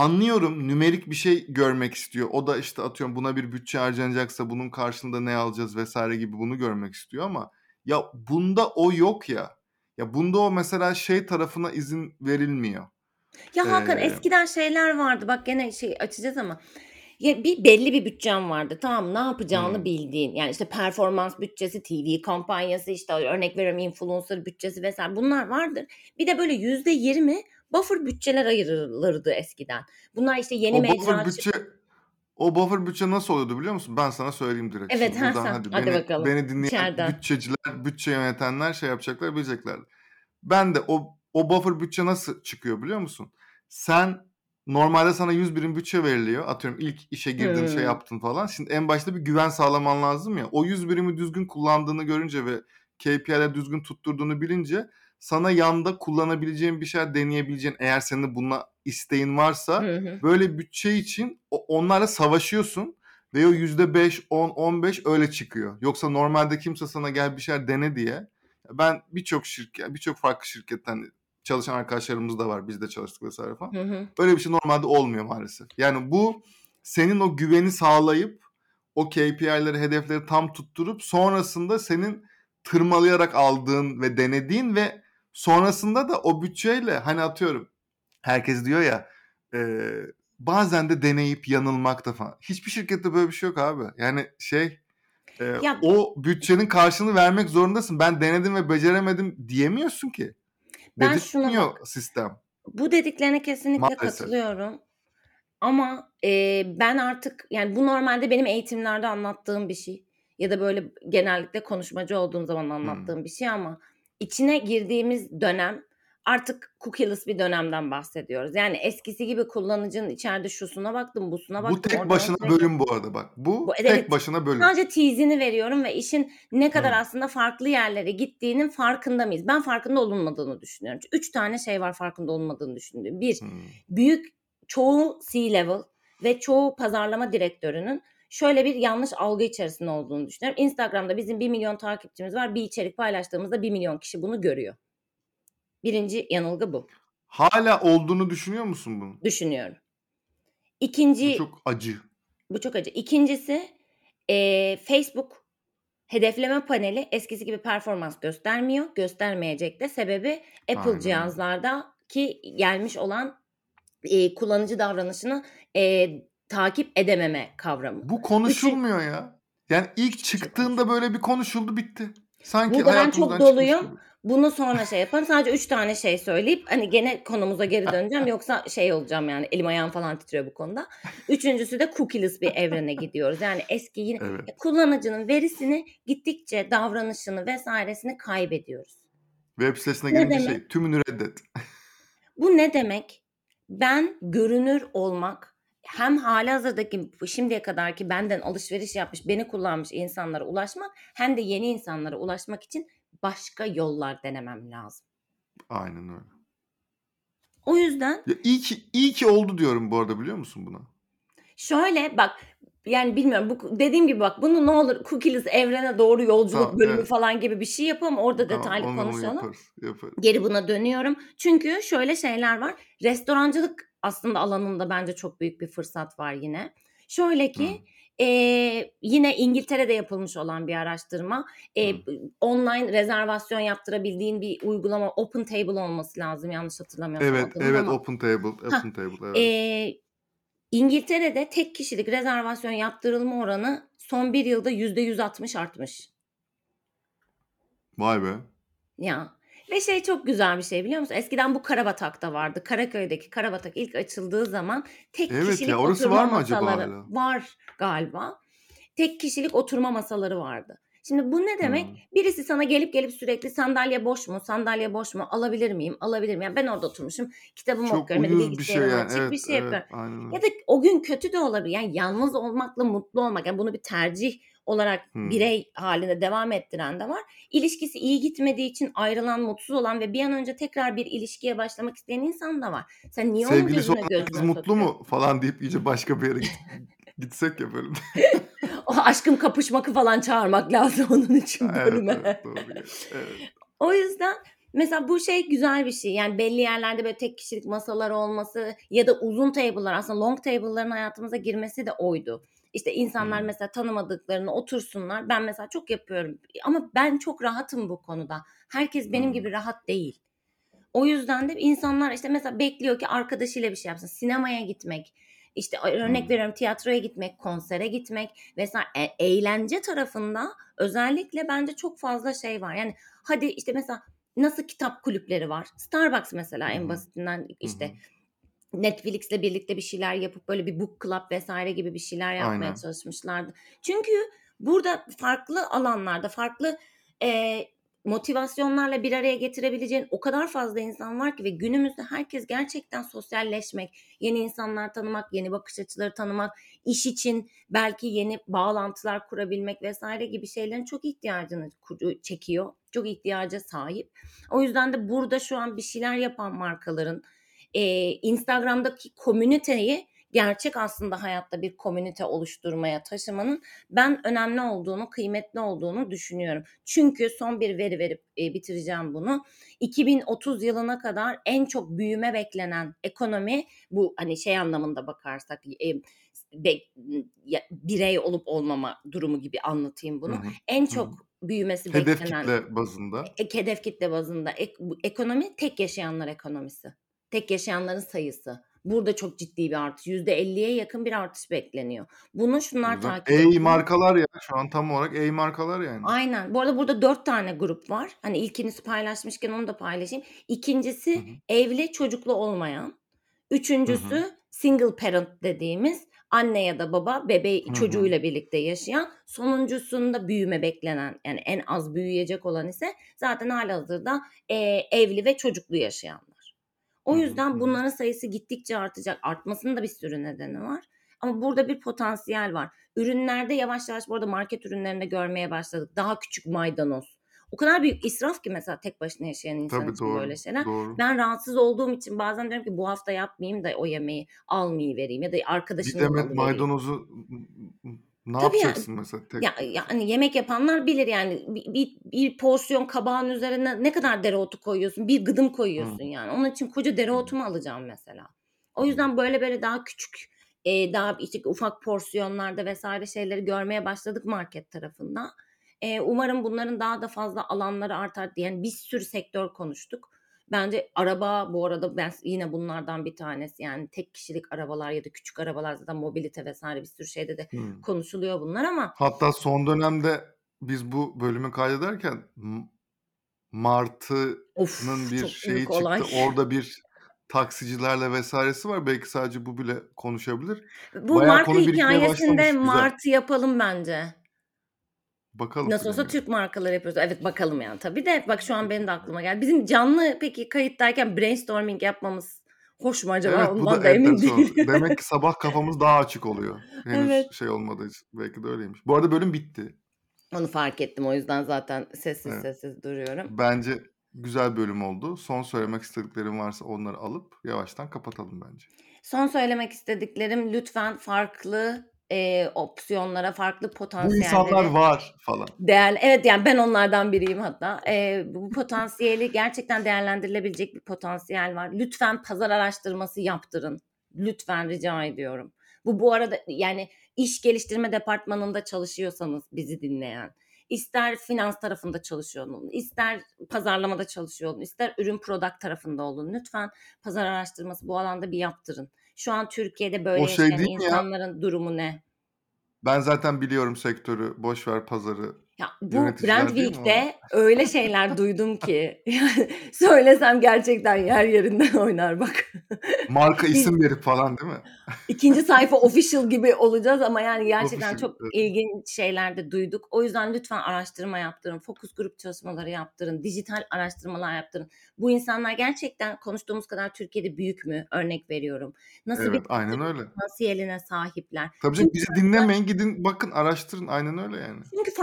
Speaker 1: anlıyorum nümerik bir şey görmek istiyor. O da, işte, atıyorum buna bir bütçe harcanacaksa bunun karşılığında ne alacağız vs. gibi bunu görmek istiyor ama ya bunda o yok ya. Ya bunda o mesela şey tarafına izin verilmiyor.
Speaker 2: Ya, Hakan
Speaker 1: Eee
Speaker 2: eskiden şeyler vardı bak gene şey açacağız ama ya bir belli bir bütçen vardı tamam? Ne yapacağını
Speaker 1: Hımm.
Speaker 2: bildiğin. Yani, işte, performans bütçesi, TV kampanyası, işte, örnek veriyorum influencer bütçesi vs. bunlar vardır. Bir de böyle %20 buffer bütçeler ayrılırdı eskiden. Bunlar, işte, yeni
Speaker 1: O buffer
Speaker 2: mecra ç
Speaker 1: bütçe O buffer bütçe nasıl oluyordu biliyor musun? Ben sana söyleyeyim direkt.
Speaker 2: Evet,
Speaker 1: Şimdi
Speaker 2: ha, sen.
Speaker 1: hadi,
Speaker 2: Hadi
Speaker 1: beni,
Speaker 2: bakalım.
Speaker 1: beni dinleyen
Speaker 2: İçeriden.
Speaker 1: bütçeciler, bütçe yönetenler şey yapacaklar, bilecekler. Ben de o o buffer bütçe nasıl çıkıyor biliyor musun? Sen normalde sana 100 birim bütçe veriliyor. Atıyorum ilk işe girdin, şey
Speaker 2: Hmm.
Speaker 1: yaptın falan. Şimdi en başta bir güven sağlaman lazım ya. O 100 birimi düzgün kullandığını görünce ve KPI'leri düzgün tutturduğunu bilince sana yanda kullanabileceğin bir şeyler deneyebileceğin eğer senin buna isteğin varsa
Speaker 2: Hı hı.
Speaker 1: böyle bütçe için onlarla savaşıyorsun ve o yüzde beş, on, on beş öyle çıkıyor. Yoksa normalde kimse sana gel bir şeyler dene diye. Ben birçok şirket, birçok farklı şirketten çalışan arkadaşlarımız da var. Biz de çalıştık vesaire falan.
Speaker 2: Hı hı.
Speaker 1: Öyle bir şey normalde olmuyor maalesef. Yani bu senin o güveni sağlayıp o KPI'leri, hedefleri tam tutturup sonrasında senin tırmalayarak aldığın ve denediğin ve sonrasında da o bütçeyle hani atıyorum herkes diyor ya e, bazen de deneyip yanılmak da falan. Hiçbir şirkette böyle bir şey yok abi. Yani şey e,
Speaker 2: Ya-
Speaker 1: o bütçenin karşılığını vermek zorundasın. Ben denedim ve beceremedim diyemiyorsun ki.
Speaker 2: Ben
Speaker 1: Dedirtmiyor sistem.
Speaker 2: Bu dediklerine kesinlikle
Speaker 1: Maalesef.
Speaker 2: katılıyorum. Ama e, ben artık yani bu normalde benim eğitimlerde anlattığım bir şey ya da böyle genellikle konuşmacı olduğum zaman anlattığım bir şey ama içine girdiğimiz dönem artık cookieless bir dönemden bahsediyoruz. Yani eskisi gibi kullanıcının içeride şusuna baktım, busuna baktım.
Speaker 1: Bu tek başına
Speaker 2: oraya-
Speaker 1: bölüm bu arada bak. Bu,
Speaker 2: Bu-
Speaker 1: tek
Speaker 2: evet.
Speaker 1: başına bölüm.
Speaker 2: Sadece tease'ini veriyorum ve işin ne kadar
Speaker 1: Hı.
Speaker 2: aslında farklı yerlere gittiğinin farkında mıyız? Ben farkında olunmadığını düşünüyorum. Üç tane şey var farkında olunmadığını düşündüğüm. Bir,
Speaker 1: Hmm.
Speaker 2: büyük çoğu C-level ve çoğu pazarlama direktörünün şöyle bir yanlış algı içerisinde olduğunu düşünüyorum. Instagram'da bizim 1 milyon takipçimiz var. Bir içerik paylaştığımızda 1 milyon kişi bunu görüyor. Birinci yanılgı bu.
Speaker 1: Hala olduğunu düşünüyor musun bunun?
Speaker 2: Düşünüyorum.
Speaker 1: Bu
Speaker 2: İkinci,
Speaker 1: çok acı.
Speaker 2: bu çok acı. İkincisi eee, Facebook hedefleme paneli eskisi gibi performans göstermiyor. Göstermeyecek de sebebi Apple
Speaker 1: Aynen.
Speaker 2: cihazlardaki gelmiş olan eee, kullanıcı davranışını eee, takip edememe kavramı.
Speaker 1: Bu konuşulmuyor ya. Yani ilk
Speaker 2: şey
Speaker 1: çıktığında böyle bir konuşuldu bitti. Sanki
Speaker 2: Burada ben çok doluyum. Bunu sonra şey yaparım. Sadece üç tane şey söyleyip hani gene konumuza geri döneceğim. Yoksa şey olacağım yani elim ayağım falan titriyor bu konuda. Üçüncüsü de cookieless bir evrene gidiyoruz. Yani eski yine
Speaker 1: Evet.
Speaker 2: kullanıcının verisini gittikçe davranışını vesairesini kaybediyoruz.
Speaker 1: Web sitesine
Speaker 2: demek?
Speaker 1: şey tümünü reddet. [laughs]
Speaker 2: Bu ne demek? Ben görünür olmak hem halihazırdaki şimdiye kadarki benden alışveriş yapmış, beni kullanmış insanlara ulaşmak hem de yeni insanlara ulaşmak için başka yollar denemem lazım.
Speaker 1: Aynen öyle.
Speaker 2: O yüzden
Speaker 1: Ya iyi ki, iyi ki oldu diyorum bu arada biliyor musun buna?
Speaker 2: şöyle bak yani bilmiyorum bu dediğim gibi bak bunu ne olur cookieless evrene doğru yolculuk
Speaker 1: Tamam,
Speaker 2: bölümü
Speaker 1: evet.
Speaker 2: falan gibi bir şey yapalım orada
Speaker 1: Tamam,
Speaker 2: detaylı
Speaker 1: onu- onu
Speaker 2: konuşalım.
Speaker 1: yaparız, yaparız.
Speaker 2: Geri buna dönüyorum. Çünkü şöyle şeyler var. Restorancılık aslında alanında bence çok büyük bir fırsat var yine. Şöyle ki
Speaker 1: Hı.
Speaker 2: eee, yine İngiltere'de yapılmış olan bir araştırma. Eee,
Speaker 1: Hı.
Speaker 2: online rezervasyon yaptırabildiğin bir uygulama Open Table olması lazım yanlış hatırlamıyorsam
Speaker 1: Evet, evet
Speaker 2: ama.
Speaker 1: Open Table, Open Table evet.
Speaker 2: Eee, İngiltere'de tek kişilik rezervasyon yaptırılma oranı son bir yılda %160 artmış.
Speaker 1: Vay be.
Speaker 2: Ya ve şey çok güzel bir şey biliyor musun? Eskiden bu Karabatak'ta vardı. Karaköy'deki Karabatak ilk açıldığı zaman tek
Speaker 1: Evet
Speaker 2: kişilik
Speaker 1: ya, orası
Speaker 2: oturma
Speaker 1: var mı acaba
Speaker 2: masaları
Speaker 1: hala?
Speaker 2: var galiba. Tek kişilik oturma masaları vardı. Şimdi bu ne demek?
Speaker 1: Hmm.
Speaker 2: Birisi sana gelip gelip sürekli sandalye boş mu? Sandalye boş mu? Alabilir miyim? Alabilir miyim? Yani ben orada oturmuşum. Kitabımı
Speaker 1: Çok
Speaker 2: okuyorum
Speaker 1: uyuz bir şey yani.
Speaker 2: açık
Speaker 1: Evet,
Speaker 2: bir şey
Speaker 1: evet.
Speaker 2: yapıyorum.
Speaker 1: Aynen.
Speaker 2: Ya da o gün kötü de olabilir. Yani yalnız olmakla mutlu olmak. Yani bunu bir tercih olarak
Speaker 1: Hmm.
Speaker 2: birey halinde devam ettiren de var. İlişkisi iyi gitmediği için ayrılan, mutsuz olan ve bir an önce tekrar bir ilişkiye başlamak isteyen insan da var. Sen niye onun
Speaker 1: Sevgilisi
Speaker 2: gözüne
Speaker 1: olan
Speaker 2: gözüne
Speaker 1: kız mutlu mu falan deyip iyice başka bir yere git- [laughs] gitsek ya bölümde. [laughs]
Speaker 2: O aşkım kapışmakı falan çağırmak lazım [laughs] onun için
Speaker 1: evet,
Speaker 2: bölüme.
Speaker 1: evet, doğru. Evet.
Speaker 2: O yüzden mesela bu şey güzel bir şey. Yani belli yerlerde böyle tek kişilik masalar olması ya da uzun table'lar aslında long table'ların hayatımıza girmesi de oydu. İşte insanlar
Speaker 1: Hmm.
Speaker 2: mesela tanımadıklarını otursunlar. Ben mesela çok yapıyorum ama ben çok rahatım bu konuda. Herkes benim
Speaker 1: Hmm.
Speaker 2: gibi rahat değil. O yüzden de insanlar işte mesela bekliyor ki arkadaşıyla bir şey yapsın. Sinemaya gitmek, işte örnek
Speaker 1: Hmm.
Speaker 2: veriyorum tiyatroya gitmek, konsere gitmek vesaire E- eğlence tarafında özellikle bence çok fazla şey var. Yani hadi işte mesela nasıl kitap kulüpleri var. Starbucks mesela en basitinden işte
Speaker 1: hı.
Speaker 2: Netflix'le birlikte bir şeyler yapıp böyle bir book club vesaire gibi bir şeyler yapmaya
Speaker 1: Aynen.
Speaker 2: çalışmışlardı. Çünkü burada farklı alanlarda farklı e, motivasyonlarla bir araya getirebileceğin o kadar fazla insan var ki ve günümüzde herkes gerçekten sosyalleşmek, yeni insanlar tanımak, yeni bakış açıları tanımak, iş için belki yeni bağlantılar kurabilmek vesaire gibi şeylerin çok ihtiyacını çekiyor. Çok ihtiyaca sahip. O yüzden de burada şu an bir şeyler yapan markaların e, Instagram'daki komüniteyi gerçek aslında hayatta bir komünite oluşturmaya taşımanın ben önemli olduğunu, kıymetli olduğunu düşünüyorum. Çünkü son bir veri verip e, bitireceğim bunu. 2030 yılına kadar en çok büyüme beklenen ekonomi bu hani şey anlamında bakarsak e, be, ya, birey olup olmama durumu gibi anlatayım bunu. Hı hı. En çok hı hı. büyümesi
Speaker 1: hedef
Speaker 2: beklenen
Speaker 1: kitle bazında.
Speaker 2: E, hedef kitle bazında ek, ekonomi tek yaşayanlar ekonomisi. Tek yaşayanların sayısı. Burada çok ciddi bir artış. %50'ye yakın bir artış bekleniyor. Bunu şunlar
Speaker 1: Güzel.
Speaker 2: takip ediyor.
Speaker 1: markalar ya şu an tam olarak E markalar yani.
Speaker 2: Aynen. Bu arada burada dört tane grup var. Hani ilkini paylaşmışken onu da paylaşayım. İkincisi
Speaker 1: Hı hı.
Speaker 2: evli çocuklu olmayan. Üçüncüsü
Speaker 1: hı.
Speaker 2: single parent dediğimiz anne ya da baba bebeği
Speaker 1: Hı hı.
Speaker 2: çocuğuyla birlikte yaşayan. Sonuncusunda büyüme beklenen yani en az büyüyecek olan ise zaten halihazırda e, evli ve çocuklu yaşayanlar. O yüzden bunların sayısı gittikçe artacak. Artmasının da bir sürü nedeni var. Ama burada bir potansiyel var. Ürünlerde yavaş yavaş bu arada market ürünlerinde görmeye başladık. Daha küçük maydanoz. O kadar büyük israf ki mesela tek başına yaşayan insan
Speaker 1: Tabii
Speaker 2: için
Speaker 1: doğru.
Speaker 2: böyle şeyler.
Speaker 1: Doğru.
Speaker 2: Ben rahatsız olduğum için bazen diyorum ki bu hafta yapmayayım da o yemeği almayı vereyim ya da
Speaker 1: Bir
Speaker 2: arkadaşımın
Speaker 1: demet
Speaker 2: alıvereyim.
Speaker 1: maydanozu ne
Speaker 2: Tabii ya.
Speaker 1: yapacaksın mesela tek
Speaker 2: Ya, yani yemek yapanlar bilir yani bir, bir, bir porsiyon kabağın üzerine ne kadar dereotu koyuyorsun? Bir gıdım
Speaker 1: Hı.
Speaker 2: koyuyorsun yani. Onun için koca
Speaker 1: Hı.
Speaker 2: dereotu mu alacağım mesela? O
Speaker 1: Hı.
Speaker 2: yüzden böyle böyle daha küçük, e, daha işte ufak porsiyonlarda vesaire şeyleri görmeye başladık market tarafında. E, umarım bunların daha da fazla alanları artar diye. Yani bir sürü sektör konuştuk. Bence araba bu arada ben yine bunlardan bir tanesi. Yani tek kişilik arabalar ya da küçük arabalar zaten mobilite vesaire bir sürü şeyde de
Speaker 1: Hı.
Speaker 2: konuşuluyor bunlar ama
Speaker 1: Hatta son dönemde biz bu bölümü kaydederken Martı'nın bir şeyi çıktı.
Speaker 2: olay.
Speaker 1: Orada bir taksicilerle vesairesi var. Belki sadece bu bile konuşabilir.
Speaker 2: Bu
Speaker 1: Bayağı birikmeye
Speaker 2: hikayesinde. Martı yapalım bence.
Speaker 1: Bakalım
Speaker 2: Nasıl olsa. Türk markaları yapıyoruz. Evet bakalım yani tabii de bak şu an benim de aklıma geldi. Bizim canlı peki kayıttayken brainstorming yapmamız hoş mu acaba?
Speaker 1: Evet bu
Speaker 2: Ondan
Speaker 1: da
Speaker 2: da emin değilim.
Speaker 1: Demek ki [laughs] sabah kafamız daha açık oluyor. Henüz
Speaker 2: Evet.
Speaker 1: şey olmadığı için. Belki de öyleymiş. Bu arada bölüm bitti.
Speaker 2: Onu fark ettim o yüzden zaten sessiz
Speaker 1: Evet.
Speaker 2: sessiz duruyorum.
Speaker 1: Bence güzel bölüm oldu. Son söylemek istediklerim varsa onları alıp yavaştan kapatalım bence.
Speaker 2: Son söylemek istediklerim lütfen farklı e, opsiyonlara, farklı
Speaker 1: Bu insanlar var falan.
Speaker 2: değer evet yani ben onlardan biriyim hatta. E, bu potansiyeli gerçekten değerlendirilebilecek bir potansiyel var. Lütfen pazar araştırması yaptırın. Lütfen rica ediyorum. Bu bu arada yani iş geliştirme departmanında çalışıyorsanız bizi dinleyen, ister finans tarafında çalışıyor olun, ister pazarlamada çalışıyor olun, ister ürün product tarafında olun. Lütfen pazar araştırması bu alanda bir yaptırın. Şu an Türkiye'de böyle
Speaker 1: O şey
Speaker 2: yaşayan
Speaker 1: mi ya?
Speaker 2: insanların durumu ne?
Speaker 1: Ben zaten biliyorum sektörü. Boş ver pazarı.
Speaker 2: Ya bu? Week'te [laughs] öyle şeyler duydum ki söylesem gerçekten yer yerinden [laughs] oynar bak.
Speaker 1: Marka isim verip falan değil mi?
Speaker 2: ikinci [laughs] sayfa official gibi olacağız ama yani gerçekten
Speaker 1: Official.
Speaker 2: çok ilginç şeyler de duyduk. O yüzden lütfen araştırma yaptırın, fokus grup çalışmaları yaptırın, dijital araştırmalar yaptırın. Bu insanlar gerçekten konuştuğumuz kadar Türkiye'de büyük mü? Örnek veriyorum. Nasıl bir
Speaker 1: Evet aynen öyle.
Speaker 2: potansiyeline sahipler?
Speaker 1: Tabii canım bizi dinlemeyin gidin bakın araştırın aynen öyle yani.
Speaker 2: Çünkü
Speaker 1: Çok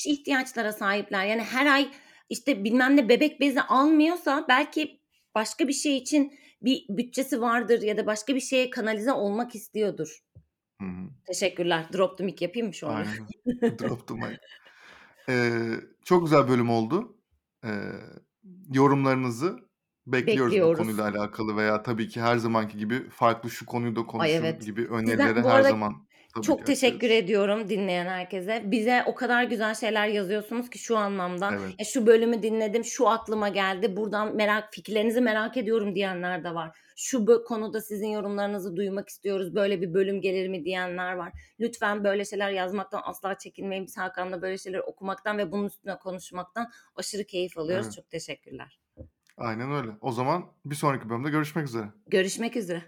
Speaker 2: farklılaşmış ihtiyaçlara sahipler. Yani her ay işte bilmem ne bebek bezi almıyorsa belki başka bir şey için bir bütçesi vardır ya da başka bir şeye kanalize olmak istiyordur.
Speaker 1: Hı hı.
Speaker 2: Teşekkürler. Drop the mic yapayım mı şu an?
Speaker 1: Aynen. [laughs] Drop the mic. Ee, çok güzel bölüm oldu. Ee, yorumlarınızı bekliyoruz bu
Speaker 2: Bekliyoruz.
Speaker 1: konuyla alakalı veya tabii ki her zamanki gibi farklı şu konuyu da
Speaker 2: Ay
Speaker 1: konuşun
Speaker 2: evet.
Speaker 1: gibi
Speaker 2: Sizden
Speaker 1: önerileri
Speaker 2: bu
Speaker 1: her
Speaker 2: arada
Speaker 1: zaman tabii
Speaker 2: çok teşekkür
Speaker 1: açığız.
Speaker 2: ediyorum dinleyen herkese. Bize o kadar güzel şeyler yazıyorsunuz ki şu anlamda.
Speaker 1: Evet.
Speaker 2: Ya şu bölümü dinledim, şu aklıma geldi. Buradan merak fikirlerinizi merak ediyorum diyenler de var. Şu konuda sizin yorumlarınızı duymak istiyoruz. Böyle bir bölüm gelir mi diyenler var. Lütfen böyle şeyler yazmaktan asla çekinmeyin. Biz Hakan'la böyle şeyler okumaktan ve bunun üstüne konuşmaktan aşırı keyif alıyoruz.
Speaker 1: Evet.
Speaker 2: Çok teşekkürler.
Speaker 1: Aynen öyle. O zaman bir sonraki bölümde görüşmek üzere.
Speaker 2: Görüşmek üzere.